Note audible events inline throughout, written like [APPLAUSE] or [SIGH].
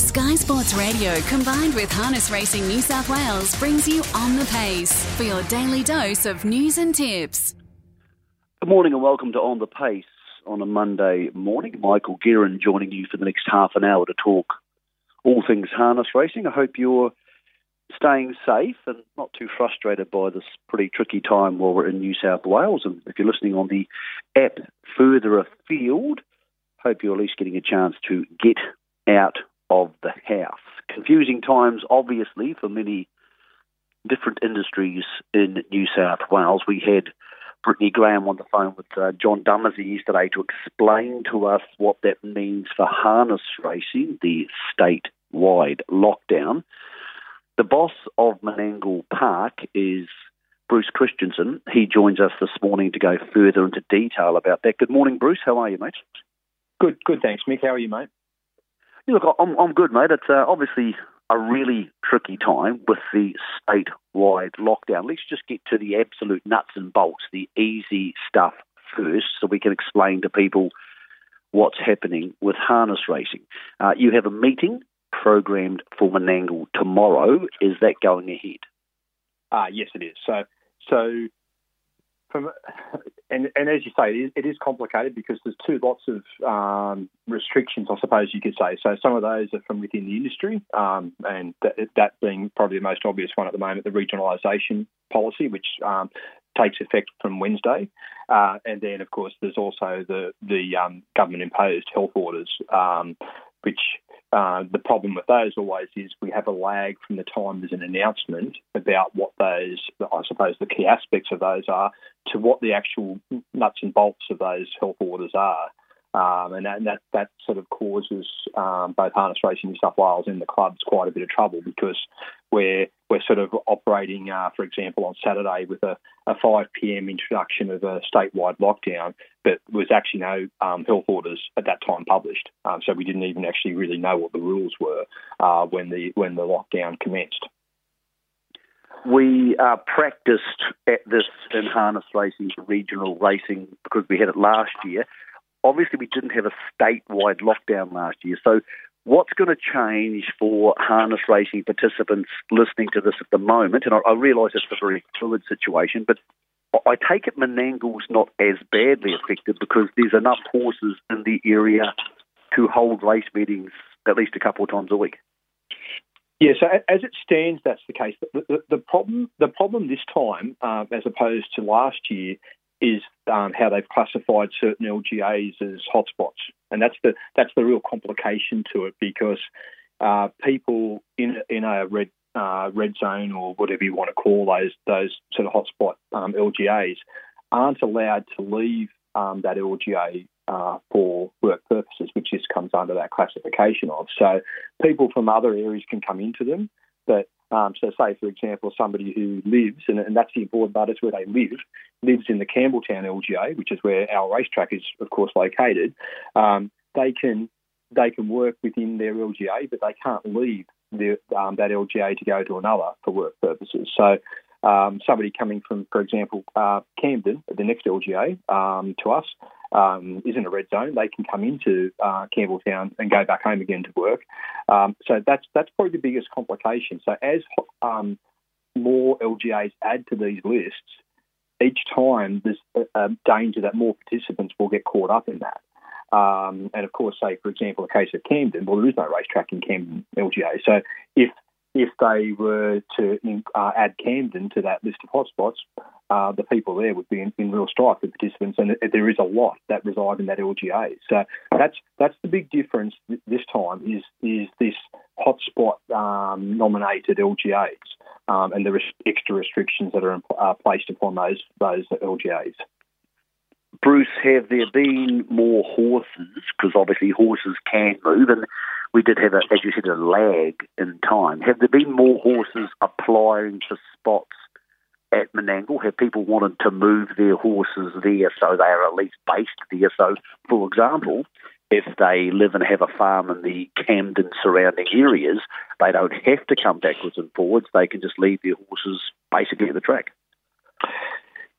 Sky Sports Radio combined with Harness Racing New South Wales brings you on the pace for your daily dose of news and tips. Good morning and welcome to On the Pace on a Monday morning. Michael Guerin joining you for the next half an hour to talk all things harness racing. I hope you're staying safe and not too frustrated by this pretty tricky time while we're in New South Wales. And if you're listening on the app further afield, hope you're at least getting a chance to get out of the house. Confusing times, obviously, for many different industries in New South Wales. We had Brittany Graham on the phone with uh, John Dumesny yesterday to explain to us what that means for harness racing, the state-wide lockdown. The boss of Menangle Park is Bruce Christison. He joins us this morning to go further into detail about that. Good morning, Bruce. How are you, mate? Good, good. Thanks, Mick. How are you, mate? Look, I'm, I'm good, mate. It's uh, obviously a really tricky time with the state-wide lockdown. Let's just get to the absolute nuts and bolts, the easy stuff first, so we can explain to people what's happening with harness racing. Uh, you have a meeting programmed for Menangle tomorrow. Is that going ahead? Uh, yes, it is. So, so from, and, and as you say, it is, it is, complicated because there's two lots of um, restrictions, I suppose you could say. So some of those are from within the industry, um, and that, that, being probably the most obvious one at the moment, the regionalisation policy, which um, takes effect from Wednesday. Uh, and then, of course, there's also the the um, government imposed health orders, um, which uh, the problem with those always is we have a lag from the time there's an announcement about what those, I suppose, the key aspects of those are to what the actual nuts and bolts of those health orders are. Um, and, that, that, that sort of causes um, both harness racing New South Wales and the clubs quite a bit of trouble because we're we're sort of operating, uh, for example, on Saturday with a, a 5 p.m. introduction of a statewide lockdown, but was actually no um, health orders at that time published. Um, so we didn't even actually really know what the rules were uh, when the when the lockdown commenced. We uh, practiced at this in harness racing, regional racing, because we had it last year obviously we didn't have a statewide lockdown last year. So what's going to change for harness racing participants listening to this at the moment? And I, I realise it's a very fluid situation, but I take it Menangle's not as badly affected because there's enough horses in the area to hold race meetings at least a couple of times a week. Yeah, so as it stands, that's the case. The, the, the problem, the problem this time, uh, as opposed to last year, is um, how they've classified certain LGAs as hotspots, and that's the that's the real complication to it because uh, people in in a red uh, red zone or whatever you want to call those those sort of hotspot um, LGAs aren't allowed to leave um, that LGA uh, for work purposes, which just comes under that classification of. So people from other areas can come into them, but um, so, say, for example, somebody who lives, and, and that's the important part, it's where they live, lives in the Campbelltown LGA, which is where our racetrack is, of course, located. Um, they can they can work within their LGA, but they can't leave um, that LGA to go to another for work purposes. So, um, somebody coming from, for example, uh, Camden, the next LGA um, to us, um, is in a red zone, they can come into uh, Campbelltown and go back home again to work. Um, so that's that's probably the biggest complication. So as um, more LGAs add to these lists, each time there's a, danger that more participants will get caught up in that. Um, and of course, say for example, the case of Camden, well, there is no racetrack in Camden LGA. So if if they were to uh, add Camden to that list of hotspots, uh, the people there would be in, in, real strife with participants, and there is a lot that reside in that LGA. So that's that's the big difference this time is is this hotspot um, nominated LGAs um, and the res- extra restrictions that are uh, placed upon those those LGAs. Bruce, have there been more horses? Because obviously horses can move, and we did have, a, as you said, a lag in time. Have there been more horses applying for spots at Menangle? Have people wanted to move their horses there so they are at least based there? So, for example, if they live and have a farm in the Camden surrounding areas, they don't have to come backwards and forwards. They can just leave their horses basically at the track.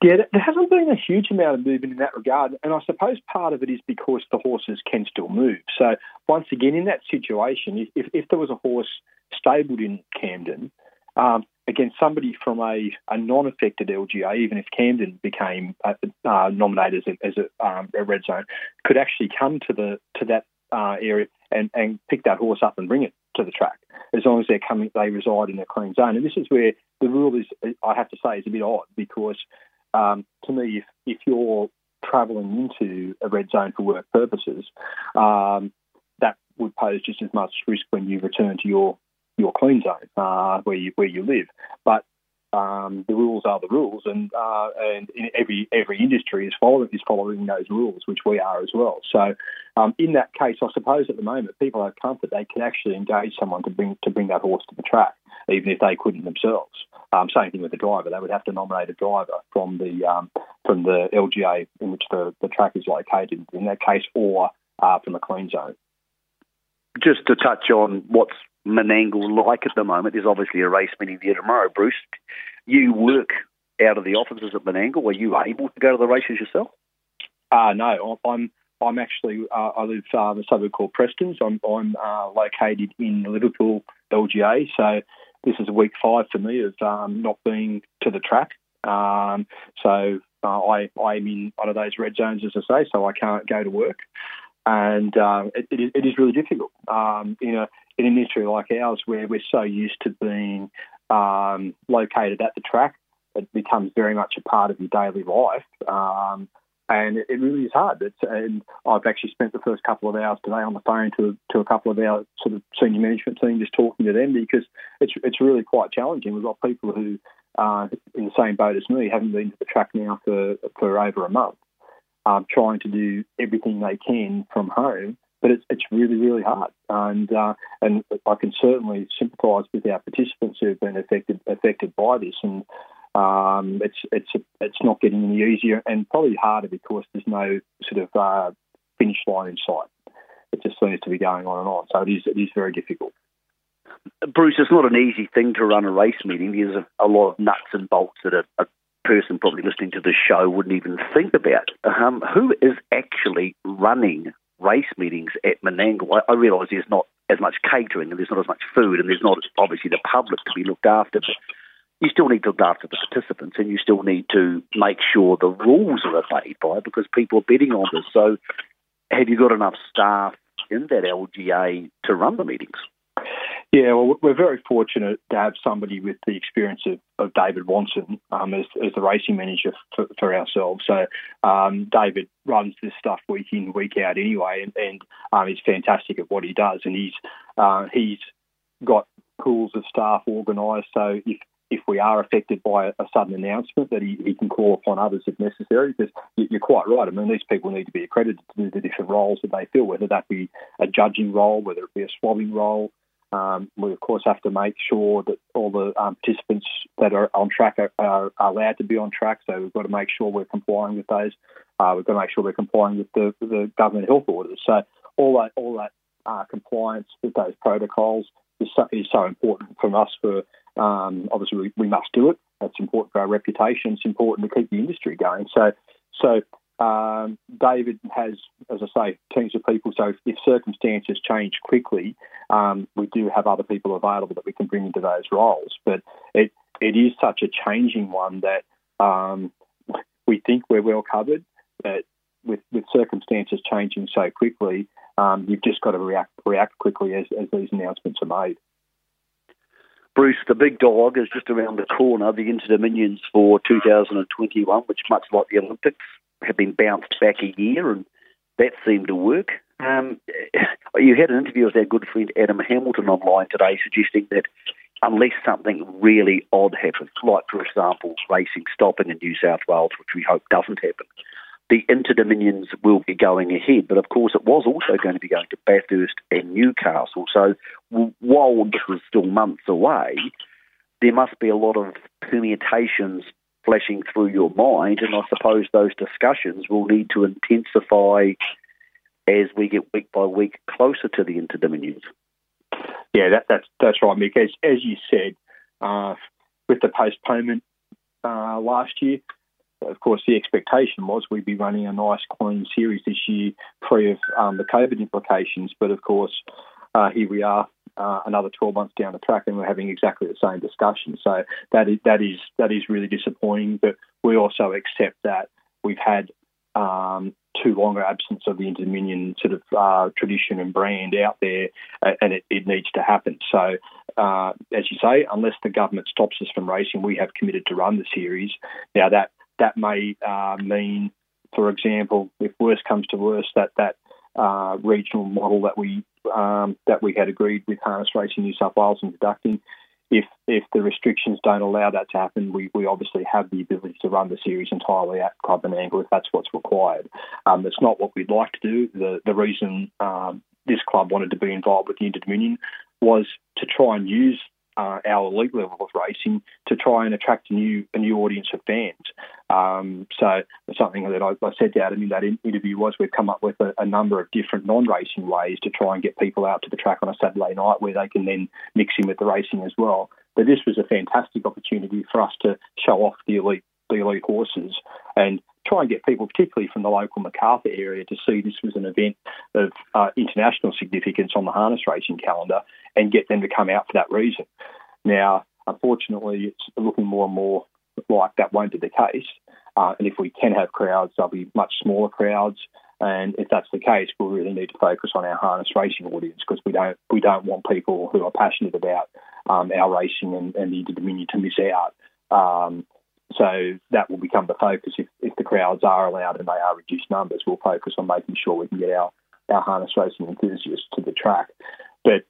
Yeah, there hasn't been a huge amount of movement in that regard, and I suppose part of it is because the horses can still move. So once again, in that situation, if, if there was a horse stabled in Camden, um, again, somebody from a, a non-affected LGA, even if Camden became uh, uh, nominated as, a, as a, um, a, red zone, could actually come to the to that uh, area and, and pick that horse up and bring it to the track, as long as they're coming, they reside in a clean zone. And this is where the rule is, I have to say, is a bit odd because um, to me, if, if you're travelling into a red zone for work purposes, um, that would pose just as much risk when you return to your your clean zone uh, where you where you live. But um, the rules are the rules, and uh, and every every industry is following is following those rules, which we are as well. So, um, in that case, I suppose at the moment people have comfort they can actually engage someone to bring to bring that horse to the track, even if they couldn't themselves. Um, same thing with the driver; they would have to nominate a driver from the um, from the LGA in which the, the track is located. In that case, or uh, from the clean zone. Just to touch on what's Menangle like at the moment. There's obviously a race meeting there tomorrow. Bruce, you work out of the offices at Menangle. Were you able to go to the races yourself? Uh, no, I'm. I'm actually. Uh, I live uh, in a suburb called Prestons. I'm. I'm uh, located in Liverpool LGA. So this is week five for me of um, not being to the track. Um, so uh, I I'm in one of those red zones, as I say. So I can't go to work and uh, it, it, is, it is really difficult. Um, in, a, in an industry like ours, where we're so used to being um, located at the track, it becomes very much a part of your daily life. Um, and it, really is hard. It's, and I've actually spent the first couple of hours today on the phone to to a couple of our sort of senior management team, just talking to them because it's it's really quite challenging. We've got people who are in the same boat as me, haven't been to the track now for for over a month, um, trying to do everything they can from home. But it's, it's really, really hard, and uh, and I can certainly sympathise with our participants who have been affected affected by this, and um, it's it's it's not getting any easier, and probably harder because there's no sort of uh, finish line in sight. It just seems to be going on and on, so it is it is very difficult. Bruce, it's not an easy thing to run a race meeting. There's a, a lot of nuts and bolts that are, a person probably listening to the show wouldn't even think about. Um, who is actually running race meetings at Menangle? I, I realise there's not as much catering and there's not as much food and there's not obviously the public to be looked after, but you still need to look after the participants and you still need to make sure the rules are obeyed by because people are betting on this. So have you got enough staff in that LGA to run the meetings? Yeah, well, we're very fortunate to have somebody with the experience of, of David Watson um, as, as, the racing manager for, for ourselves. So um, David runs this stuff week in, week out anyway, and, and um, he's fantastic at what he does. And he's uh, he's got pools of staff organised. So if if we are affected by a sudden announcement, that he, he can call upon others if necessary. Because you're quite right. I mean, these people need to be accredited to do the different roles that they fill, whether that be a judging role, whether it be a swabbing role, um, we, of course, have to make sure that all the um, participants that are on track are, are, allowed to be on track. So we've got to make sure we're complying with those. Uh, we've got to make sure we're complying with the, the government health orders. So all that, all that uh, compliance with those protocols is so, is so important from us. For um, obviously, we, we must do it. That's important for our reputation. It's important to keep the industry going. So, so um, David has, as I say, teams of people. So if circumstances change quickly, um, we do have other people available that we can bring into those roles. But it it is such a changing one that um, we think we're well covered. But with with circumstances changing so quickly, um, you've just got to react react quickly as, as these announcements are made. Bruce, the big dog is just around the corner, the Inter Dominions for 2021, which, much like the Olympics, have been bounced back a year, and that seemed to work. Um, [LAUGHS] you had an interview with our good friend Adam Hamilton online today suggesting that unless something really odd happens, like, for example, racing stopping in New South Wales, which we hope doesn't happen, the Interdominions will be going ahead. But of course, it was also going to be going to Bathurst and Newcastle. So while this was still months away, there must be a lot of permutations flashing through your mind, and I suppose those discussions will need to intensify as we get week by week closer to the interdominions. Yeah, that, that's that's right, Mick. As as you said, uh, with the postponement uh, last year, of course, the expectation was we'd be running a nice, clean series this year, free of um, the COVID implications. But of course, uh, here we are, uh, another 12 months down the track, and we're having exactly the same discussion. So that is that is that is really disappointing. But we also accept that we've had um, too long an absence of the Inter Dominion sort of uh, tradition and brand out there, and it, it needs to happen. So, uh, as you say, unless the government stops us from racing, we have committed to run the series. Now that that may uh, mean, for example, if worse comes to worse, that that uh, regional model that we um, that we had agreed with Harness Racing New South Wales in conducting if if the restrictions don't allow that to happen, we, we obviously have the ability to run the series entirely at Club Menangle if that's what's required. Um, it's not what we'd like to do. The the reason um, this club wanted to be involved with the Inter Dominion was to try and use uh, our elite level of racing to try and attract a new a new audience of fans. Um, so something that I, I said to Adam in that interview was we've come up with a, a number of different non-racing ways to try and get people out to the track on a Saturday night where they can then mix in with the racing as well. But this was a fantastic opportunity for us to show off the elite the elite horses and try and get people, particularly from the local Macarthur area, to see this was an event of uh, international significance on the harness racing calendar and get them to come out for that reason. Now, unfortunately, it's looking more and more like that won't be the case. Uh, and if we can have crowds, they'll be much smaller crowds. And if that's the case, we'll really need to focus on our harness racing audience because we don't we don't want people who are passionate about um, our racing and, and the Dominion to miss out. Um, so that will become the focus. If, if the crowds are allowed and they are reduced numbers, we'll focus on making sure we can get our, our harness racing enthusiasts to the track. But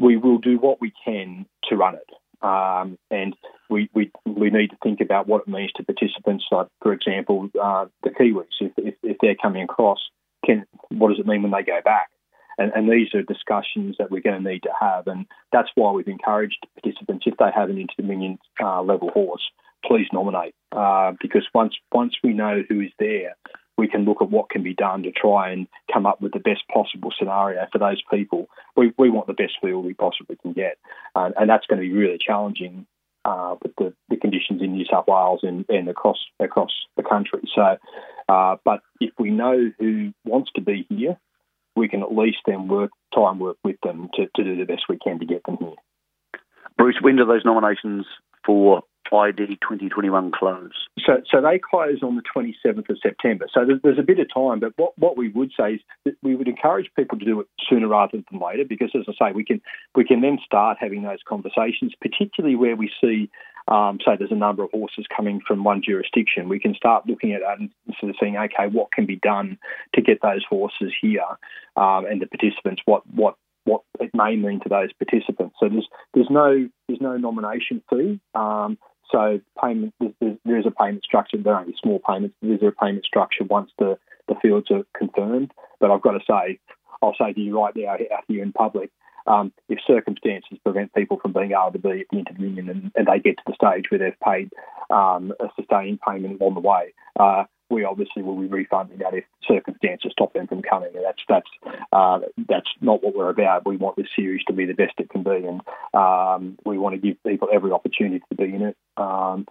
we will do what we can to run it. Um, and we, we we need to think about what it means to participants. Like, for example, uh, the Kiwis, if, if, if, they're coming across, can what does it mean when they go back? And, and, these are discussions that we're going to need to have. And that's why we've encouraged participants, if they have an Inter Dominion uh, level horse, please nominate uh, because once once we know who is there, we can look at what can be done to try and come up with the best possible scenario for those people. We, we want the best field we possibly can get, and that's going to be really challenging uh, with the, the, conditions in New South Wales and, and across across the country. So, uh, but if we know who wants to be here, we can at least then work try and work with them to, to do the best we can to get them here. Bruce, when do those nominations for ID 2021 close? So, so they close on the 27th of September. So there's, there's, a bit of time, but what, what we would say is that we would encourage people to do it sooner rather than later, because as I say, we can we can then start having those conversations, particularly where we see. Um, say there's a number of horses coming from one jurisdiction, we can start looking at that and sort of saying, okay, what can be done to get those horses here um, and the participants? What what what it may mean to those participants. So there's there's no there's no nomination fee. Um, so payment, there is a payment structure. There are only small payments. There's a payment structure once the, the fields are confirmed. But I've got to say, I'll say to you right now out here in public, um, if circumstances prevent people from being able to be at the Inter Dominion and, and, they get to the stage where they've paid um, a sustaining payment on the way, uh, we obviously will be refunding that if circumstances stop them from coming. And that's that's uh, that's not what we're about. We want this series to be the best it can be, and um, we want to give people every opportunity to be in it. Um,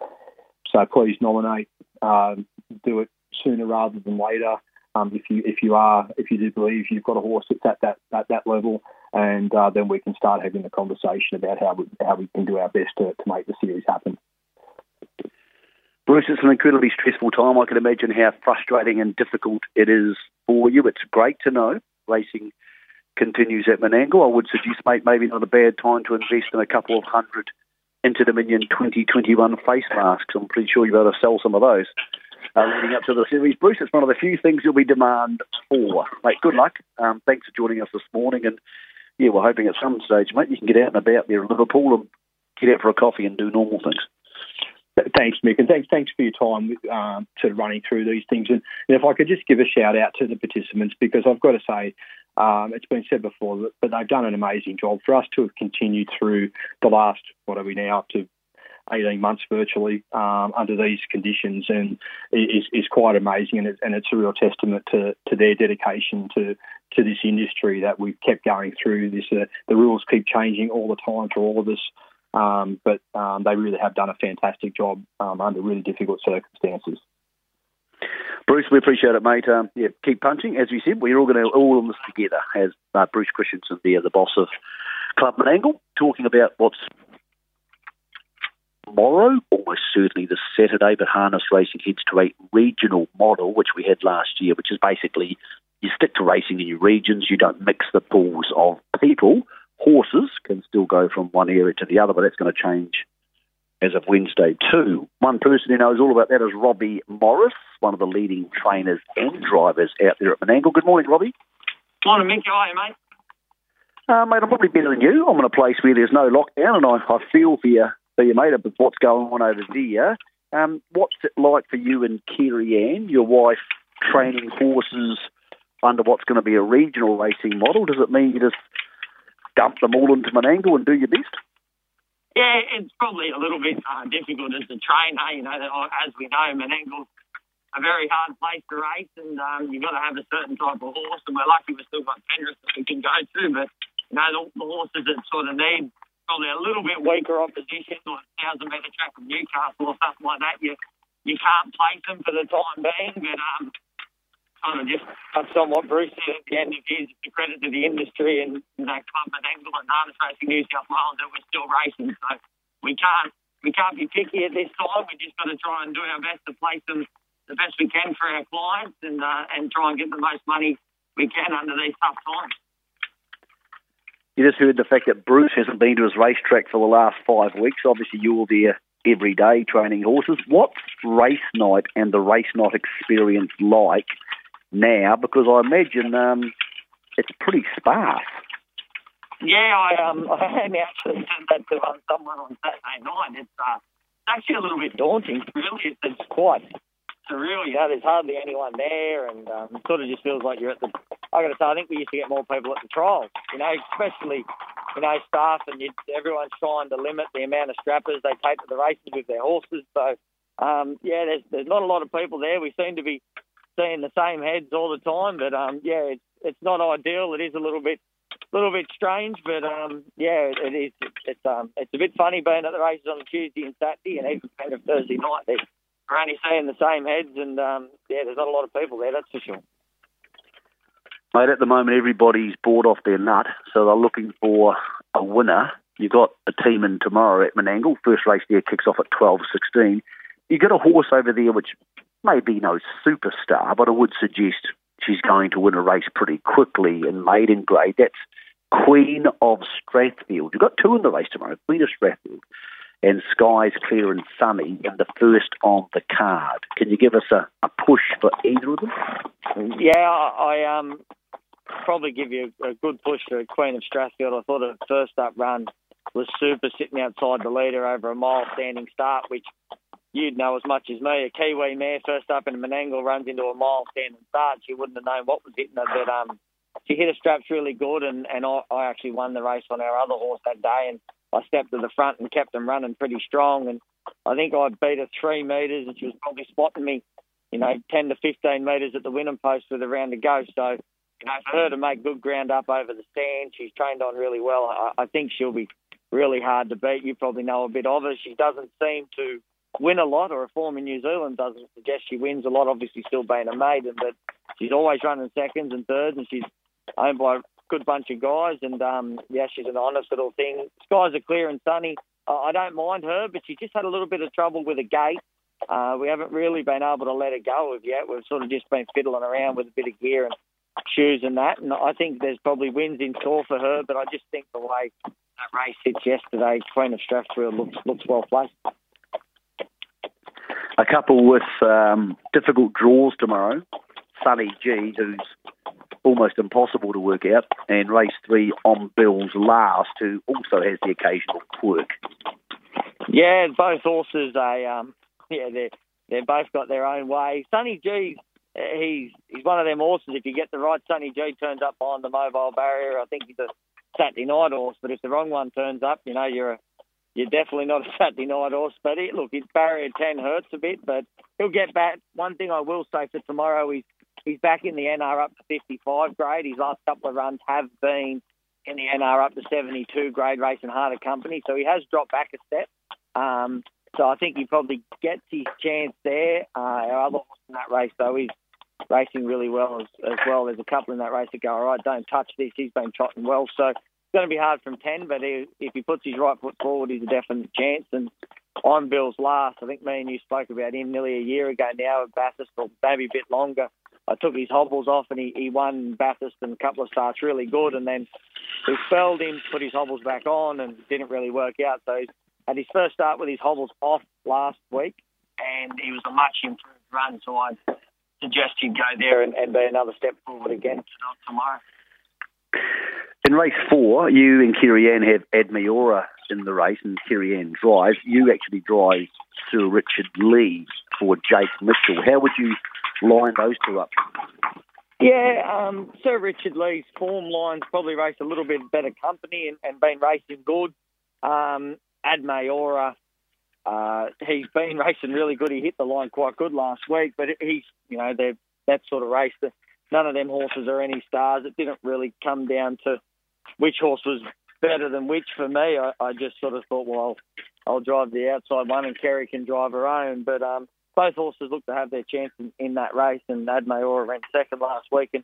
so please nominate. Um, do it sooner rather than later. Um, if you if you are if you do believe you've got a horse that's at that at that level, and uh, then we can start having a conversation about how we how we can do our best to, to make the series happen. Bruce, it's an incredibly stressful time. I can imagine how frustrating and difficult it is for you. It's great to know racing continues at Menangle. I would suggest, mate, maybe not a bad time to invest in a couple of hundred Inter Dominion 2021 face masks. I'm pretty sure you'll be able to sell some of those uh, leading up to the series. Bruce, it's one of the few things you'll be demand for. Mate, good luck. Um, thanks for joining us this morning. And yeah, we're hoping at some stage, mate, you can get out and about there in Liverpool and get out for a coffee and do normal things. Thanks, Mick, and thanks thanks for your time um, to running through these things. And, and, if I could just give a shout out to the participants, because I've got to say, um, it's been said before, but they've done an amazing job for us to have continued through the last what are we now up to 18 months virtually um, under these conditions, and is, is quite amazing. And, and, it's a real testament to, to their dedication to to this industry that we've kept going through this. Uh, the rules keep changing all the time for all of us. Um, but um, they really have done a fantastic job um, under really difficult circumstances. Bruce, we appreciate it, mate. Um, yeah, keep punching. As we said, we're all going to all in this together. As uh, Bruce Christison, there, the boss of Club Menangle, talking about what's tomorrow, almost certainly this Saturday, but harness racing heads to a regional model, which we had last year, which is basically you stick to racing in your regions, you don't mix the pools of people. Horses can still go from one area to the other, but that's going to change as of Wednesday too. One person who knows all about that is Robbie Morris, one of the leading trainers and drivers out there at Menangle. Good morning, Robbie. Morning, Mick. How are you, mate? Uh, mate, I'm probably better than you. I'm in a place where there's no lockdown, and I, I feel for you, for you, mate, of what's going on over there. Um, what's it like for you and Kerry Ann, your wife, training horses under what's going to be a regional racing model? Does it mean you just dump them all into Menangle and do your best? Yeah, it's probably a little bit uh, difficult as a trainer. You know, as we know, Menangle's a very hard place to race, and um, you've got to have a certain type of horse. And we're lucky we've still got Penrith that we can go to, but you know, the, the horses that sort of need probably a little bit weaker opposition, or a thousand metre track from Newcastle or something like that, you you can't place them for the time being. But um, touched on what Bruce said at the end of his the credit to the industry and that club Angle and Harness Racing New South Wales that we're still racing. So we can't we can't be picky at this time. We just got to try and do our best to place them the best we can for our clients and uh, and try and get the most money we can under these tough times. You just heard the fact that Bruce hasn't been to his racetrack for the last five weeks. Obviously, you were there every day training horses. What's race night and the race night experience like now? Because I imagine um, it's pretty sparse. Yeah, I um [LAUGHS] I actually said that to um, someone on Saturday night. It's uh, actually a little bit daunting. Really, it's, it's quite surreal. You know, there's hardly anyone there, and um, it sort of just feels like you're at the. I got to say, I think we used to get more people at the trials. You know, especially you know staff, and you, everyone's trying to limit the amount of strappers they take to the races with their horses. So um, yeah, there's there's not a lot of people there. We seem to be seeing the same heads all the time, but um, yeah, it's it's not ideal. It is a little bit a little bit strange, but um, yeah, it, is. It's um, it's a bit funny being at the races on Tuesday and Saturday, and even kind of Thursday night. There, we're only seeing the same heads, and um, yeah, there's not a lot of people there. That's for sure. Mate, at the moment, everybody's bored off their nut, so they're looking for a winner. You've got a team in tomorrow at Menangle. First race there kicks off at 12.16. You've got a horse over there which may be no superstar, but I would suggest she's going to win a race pretty quickly in maiden grade. That's Queen of Strathfield. You've got two in the race tomorrow, Queen of Strathfield and skies clear and sunny in the first on the card. Can you give us a, a push for either of them? Yeah, I um probably give you a good push for Queen of Strathfield. I thought her first up run was super, sitting outside the leader over a mile standing start, which you'd know as much as me. A Kiwi mare first up in Menangle runs into a mile standing start. She wouldn't have known what was hitting her, but um, she hit her straps really good, and, and I, I actually won the race on our other horse that day, and I stepped to the front and kept them running pretty strong. And I think I beat her three metres, and she was probably spotting me, you know, 10 to 15 metres at the winning post with a round to go. So, you know, for her to make good ground up over the stand, she's trained on really well. I, I think she'll be really hard to beat. You probably know a bit of her. She doesn't seem to win a lot, or a form in New Zealand doesn't suggest she wins a lot. Obviously, still being a maiden, but she's always running seconds and thirds, and she's owned by a good bunch of guys, and um, yeah, she's an honest little thing. Skies are clear and sunny. I don't mind her, but she just had a little bit of trouble with a gate. Uh, we haven't really been able to let her go of yet. We've sort of just been fiddling around with a bit of gear and shoes and that. And I think there's probably wins in store for her, but I just think the way that race hits yesterday, Queen of Strathfield looks looks well placed. A couple with um, difficult draws tomorrow. Sunny G, who's almost impossible to work out, and race three on Bill's last, who also has the occasional quirk. Yeah, both horses. They um, [LAUGHS] yeah, they they've both got their own way. Sunny G, he's he's one of them horses. If you get the right Sunny G turns up behind the mobile barrier, I think he's a Saturday night horse. But if the wrong one turns up, you know you're a you're definitely not a Saturday night horse. But it, look, his barrier ten hurts a bit, but he'll get back. One thing I will say for tomorrow is He's back in the NR up to 55 grade. His last couple of runs have been in the NR up to 72 grade racing harder company. So he has dropped back a step. Um, so I think he probably gets his chance there. Uh, our other horse in that race, though. He's racing really well as, as well. There's a couple in that race that go, all right, don't touch this. He's been trotting well. So going to be hard from 10, but he, if he puts his right foot forward, he's a definite chance. And I'm Bill's last. I think me and you spoke about him nearly a year ago now at Bathurst, or maybe a bit longer. I took his hobbles off and he, he won Bathurst and a couple of starts really good. And then we spelled him, put his hobbles back on, and didn't really work out. So he's had his first start with his hobbles off last week, and he was a much improved run. So I suggest he'd go there and, and be another step forward again tomorrow. In race four, you and Kirianne have Ad Mayora in the race, and Kirianne drives. You actually drive Sir Richard Lee for Jake Mitchell. How would you line those two up? Yeah, um, Sir Richard Lee's form lines probably raced a little bit better company and, and been racing good. Um, Ad Mayora, uh, he's been racing really good. He hit the line quite good last week, but he's, you know, that sort of race. None of them horses are any stars. It didn't really come down to which horse was better than which for me. I, I just sort of thought, well, I'll, I'll drive the outside one and Kerry can drive her own. But um, both horses look to have their chance in, in that race, and Ad Mayora ran second last week and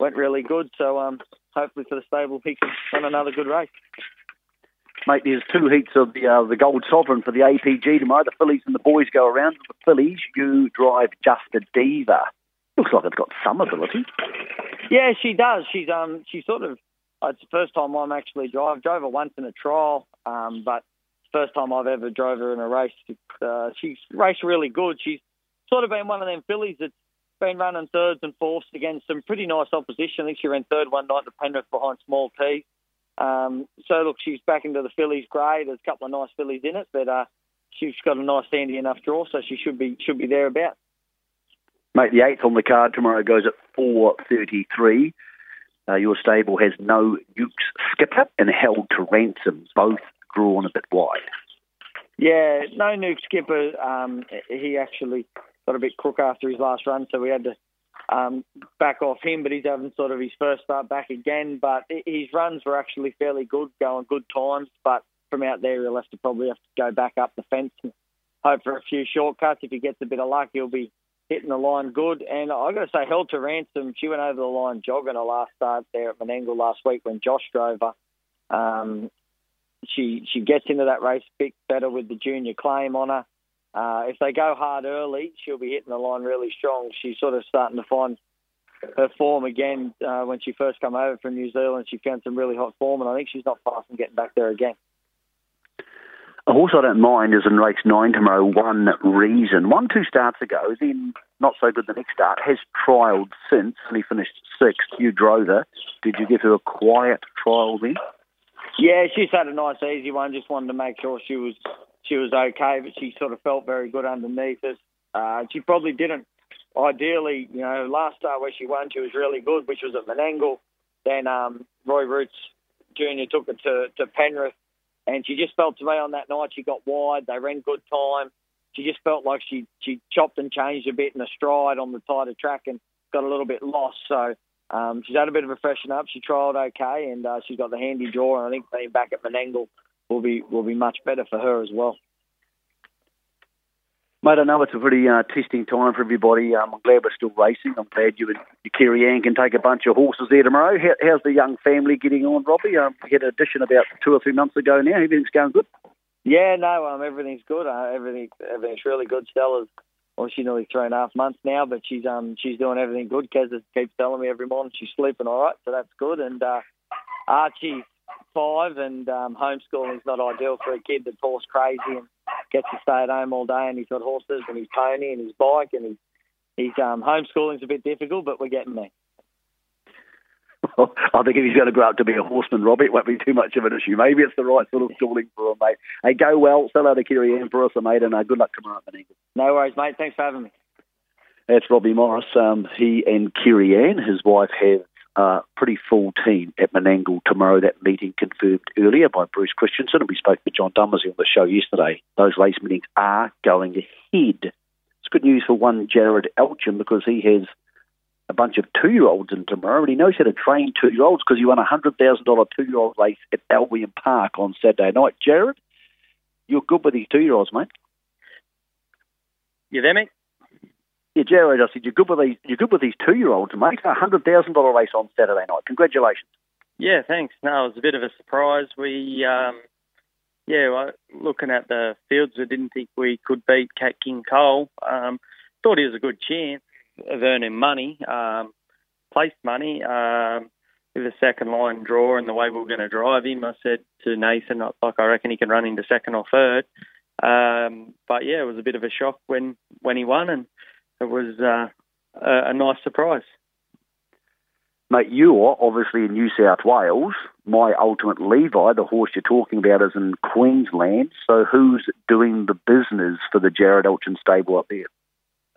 went really good. So um, hopefully for the stable, he can run another good race. Mate, there's two heats of the uh, the Gold Sovereign for the APG tomorrow. The fillies and the boys go around. The fillies, you drive Just a Diva. Looks like it's got some ability. Yeah, she does. She's um she sort of it's the first time I'm actually drive. Drove her once in a trial, um, but first time I've ever drove her in a race. Uh, she's raced really good. She's sort of been one of them fillies that's been running thirds and fourths against some pretty nice opposition. I think she ran third one night at Penrith behind Small T. Um, so look, she's back into the fillies grade. There's a couple of nice fillies in it, but uh, she's got a nice handy enough draw, so she should be should be there about. Mate, the eighth on the card tomorrow goes at four thirty three. Uh, your stable has no Ukes skipper and held to ransom, both drawn a bit wide. Yeah, no nuke skipper. Um, he actually got a bit crook after his last run, so we had to um, back off him. But he's having sort of his first start back again. But his runs were actually fairly good, going good times. But from out there, he'll have to probably have to go back up the fence and hope for a few shortcuts. If he gets a bit of luck, he'll be hitting the line good. And I got to say, held to ransom. She went over the line jogging her last start there at Menangle last week when Josh drove her. Um, she she gets into that race a bit better with the junior claim on her. Uh, if they go hard early, she'll be hitting the line really strong. She's sort of starting to find her form again. Uh, when she first came over from New Zealand, she found some really hot form, and I think she's not far from getting back there again. A horse I don't mind is in race nine tomorrow, One Reason. One, two starts ago, then not so good the next start, has trialled since, and he finished sixth. You drove her. Did you give her a quiet trial then? Yeah, she's had a nice, easy one. Just wanted to make sure she was she was okay, but she sort of felt very good underneath us. Uh, she probably didn't. Ideally, you know, last start where she won, she was really good, which was at Menangle. Then um, Roy Roots Jr. took her to, to Penrith, and she just felt to me on that night she got wide. They ran good time. She just felt like she she chopped and changed a bit in a stride on the tighter track and got a little bit lost. So um, she's had a bit of a freshen up. She trialled okay, and uh, she's got the handy draw. And I think being back at Menangle will be will be much better for her as well. Mate, I know it's a pretty uh, testing time for everybody. Um, I'm glad we're still racing. I'm glad you and Kerry Ann can take a bunch of horses there tomorrow. How, how's the young family getting on, Robbie? Um, we had an addition about two or three months ago now. Everything's going good? Yeah, no, um, everything's good. Uh, everything, everything's really good. Stella's well, she's nearly three and a half months now, but she's um she's doing everything good. Kez keeps telling me every morning she's sleeping all right, so that's good. And uh, Archie's five, and um, homeschooling is not ideal for a kid that's horse crazy and gets to stay at home all day. And he's got horses and his pony and his bike, and his he's um, homeschooling's a bit difficult, but we're getting there. Well, [LAUGHS] I think if he's going to grow up to be a horseman, Robbie, it won't be too much of an issue. Maybe it's the right sort of schooling for him, mate. Hey, go well. Sell out to Kiri Ann for us, mate, and uh, good luck tomorrow at Menangle. No worries, mate. Thanks for having me. That's Robbie Morris. Um, he and Kiri Ann, his wife, have a pretty full team at Menangle tomorrow. That meeting confirmed earlier by Bruce Christison, and we spoke to John Dumesny on the show yesterday. Those race meetings are going ahead. It's good news for one Jared Elchin because he has a bunch of two year olds in tomorrow, and he knows how to train two year olds because he won a hundred thousand dollar two year old race at Albion Park on Saturday night. Jared, you're good with these two year olds, mate. You there, mate? Yeah, Jared, I said you're good with these. You're good with these two-year-olds, mate. A hundred thousand dollar race on Saturday night. Congratulations. Yeah, thanks. No, it was a bit of a surprise. We, um, yeah, looking at the fields, I didn't think we could beat Cat King Cole. Um, thought he was a good chance of earning money, um, placed money. Um, with a second line draw and the way we were going to drive him, I said to Nathan, like I reckon he can run into second or third. Um, but yeah, it was a bit of a shock when when he won, and it was uh, a, a nice surprise. Mate, you're obviously in New South Wales. My ultimate Levi, the horse you're talking about, is in Queensland. So who's doing the business for the Jared Elchin stable up there?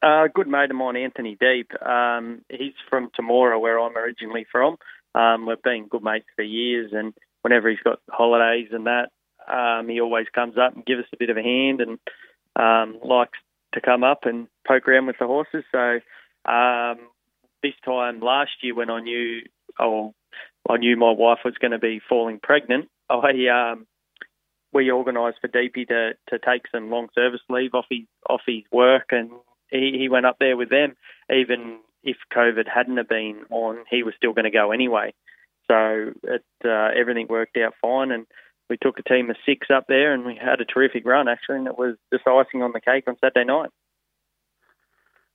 A uh, good mate of mine, Anthony Deep. Um, he's from Temora, where I'm originally from. Um, we've been good mates for years, and whenever he's got holidays and that, um, he always comes up and gives us a bit of a hand and um, likes to come up and poke around with the horses. So um, this time last year, when I knew, oh, I knew my wife was going to be falling pregnant, I um, we organised for Deepy to to take some long service leave off his off his work, and he, he went up there with them, even if COVID hadn't have been on, he was still going to go anyway. So it, uh, everything worked out fine, and we took a team of six up there, and we had a terrific run actually, and it was just icing on the cake on Saturday night.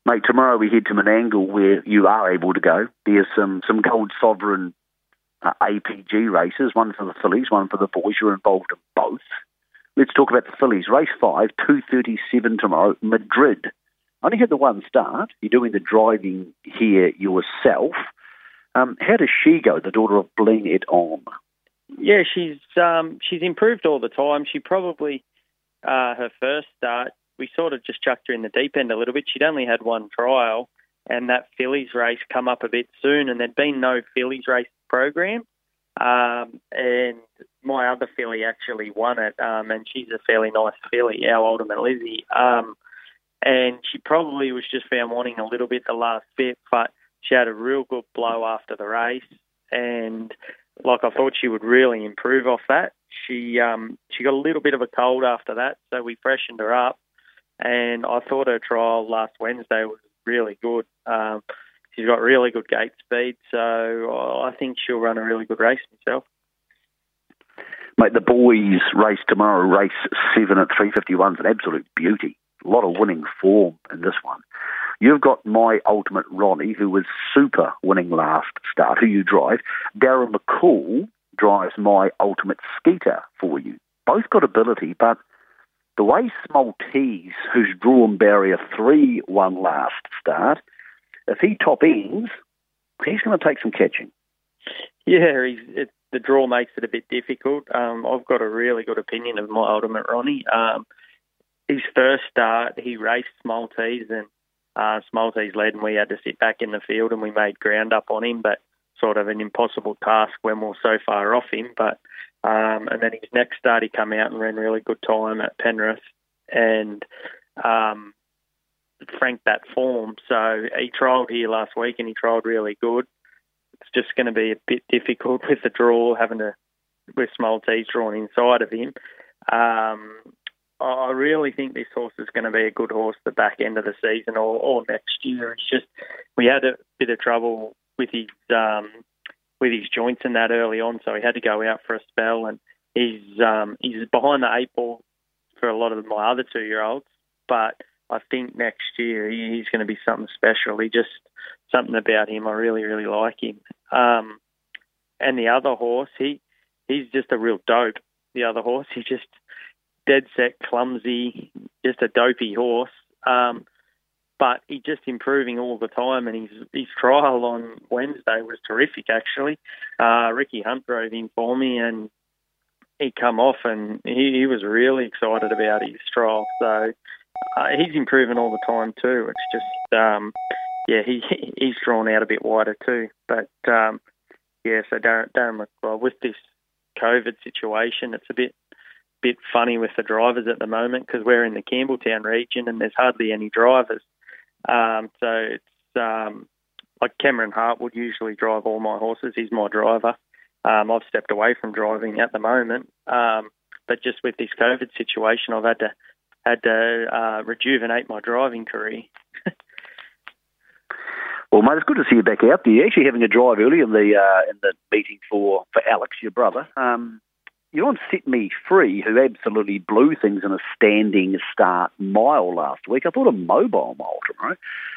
Mate, tomorrow we head to Menangle where you are able to go. There's some some Gold Sovereign uh, APG races, one for the fillies, one for the boys. You're involved in both. Let's talk about the fillies. Race five, two thirty-seven tomorrow, Madrid only had the one start. You're doing the driving here yourself. Um, how does she go, the daughter of Bling It On? Yeah, she's um, she's improved all the time. She probably uh, her first start, we sort of just chucked her in the deep end a little bit. She'd only had one trial, and that fillies race come up a bit soon, and there'd been no fillies race program. Um, and my other filly actually won it, um, and she's a fairly nice filly, our ultimate Lizzie. Um, and she probably was just found wanting a little bit the last bit, but she had a real good blow after the race, and like I thought she would really improve off that. She um, she got a little bit of a cold after that, so we freshened her up, and I thought her trial last Wednesday was really good. Um, she's got really good gate speed, so I think she'll run a really good race herself. Mate, the boys race tomorrow, race seven at 351 is an absolute beauty a lot of winning form in this one. You've got my ultimate Ronnie, who was super winning last start, who you drive. Darren McCall drives my ultimate Skeeter for you. Both got ability, but the way Smaltese, who's drawn barrier three, won last start, if he top ends, he's going to take some catching. Yeah, it, the draw makes it a bit difficult. Um, I've got a really good opinion of my ultimate Ronnie. Um, his first start, he raced Maltese and uh, Maltese led, and we had to sit back in the field and we made ground up on him, but sort of an impossible task when we're so far off him. But um, and then his next start, he come out and ran really good time at Penrith and um, franked that form. So he trialled here last week and he trialled really good. It's just going to be a bit difficult [LAUGHS] with the draw, having to with Maltese drawn inside of him. Um, I really think this horse is going to be a good horse the back end of the season or, or next year. It's just we had a bit of trouble with his um, with his joints in that early on, so he had to go out for a spell, and he's um, he's behind the eight ball for a lot of my other two year olds. But I think next year he, he's going to be something special. He just something about him. I really really like him. Um, and the other horse, he he's just a real dope. The other horse, he just dead set, clumsy, just a dopey horse. Um, but he's just improving all the time, and his his trial on Wednesday was terrific. Actually, uh, Ricky Hunt drove him for me, and he come off, and he, he was really excited about his trial. So uh, he's improving all the time too. It's just um, yeah, he he's drawn out a bit wider too. But um, yeah, so Darren, Darren McCall with this COVID situation, it's a bit bit funny with the drivers at the moment because we're in the Campbelltown region and there's hardly any drivers. Um, so it's um, like Cameron Hart would usually drive all my horses. He's my driver. Um, I've stepped away from driving at the moment, um, but just with this COVID situation, I've had to had to uh, rejuvenate my driving career. [LAUGHS] Well, mate, it's good to see you back out there. You're actually having a drive early in the uh, in the meeting for, for Alex, your brother. Um, you're on Set Me Free, who absolutely blew things in a standing start mile last week. I thought a mobile mile tomorrow.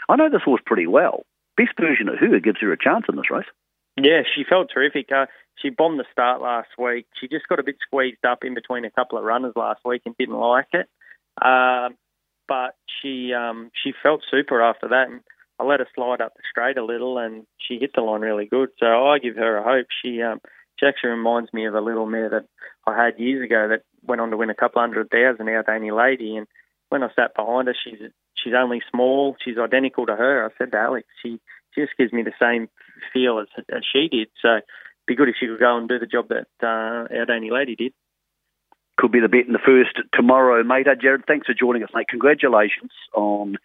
I know this horse pretty well. Best version of her gives her a chance in this race. Yeah, she felt terrific. Uh, she bombed the start last week. She just got a bit squeezed up in between a couple of runners last week and didn't like it. Uh, but she um, she felt super after that. And I let her slide up the straight a little, and she hit the line really good. So I give her a hope. She um, she actually reminds me of a little mare that I had years ago that went on to win a couple hundred thousand out Danny Lady. And when I sat behind her, she's she's only small. She's identical to her. I said to Alex, she, just gives me the same feel as, as she did. So it'd be good if she could go and do the job that uh, our Danny Lady did could be the bet in the first tomorrow, mate. Uh, Jared, thanks for joining us, mate. Congratulations on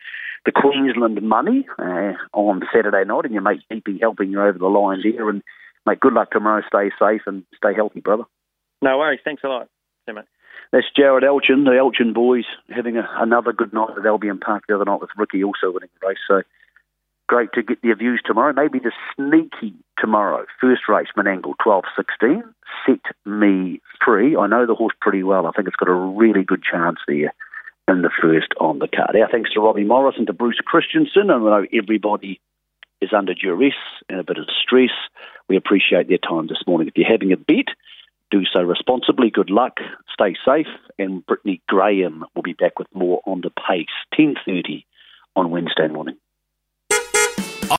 the Queensland money uh, on Saturday night, and your mate DP helping you over the line there. And mate, good luck tomorrow. Stay safe and stay healthy, brother. No worries. Thanks a lot. Mate. That's Jared Elchin, the Elchin boys, having a, another good night at Albion Park the other night with Ricky also winning the race. So great to get their views tomorrow. Maybe the sneaky tomorrow. First race, Menangle, 12.16. Set me free. I know the horse pretty well. I think it's got a really good chance there in the first on the card. Our thanks to Robbie Morris and to Bruce Christison. And I know everybody is under duress and a bit of stress. We appreciate their time this morning. If you're having a bet, do so responsibly. Good luck. Stay safe. And Brittany Graham will be back with more on the pace. 10.30 on Wednesday morning.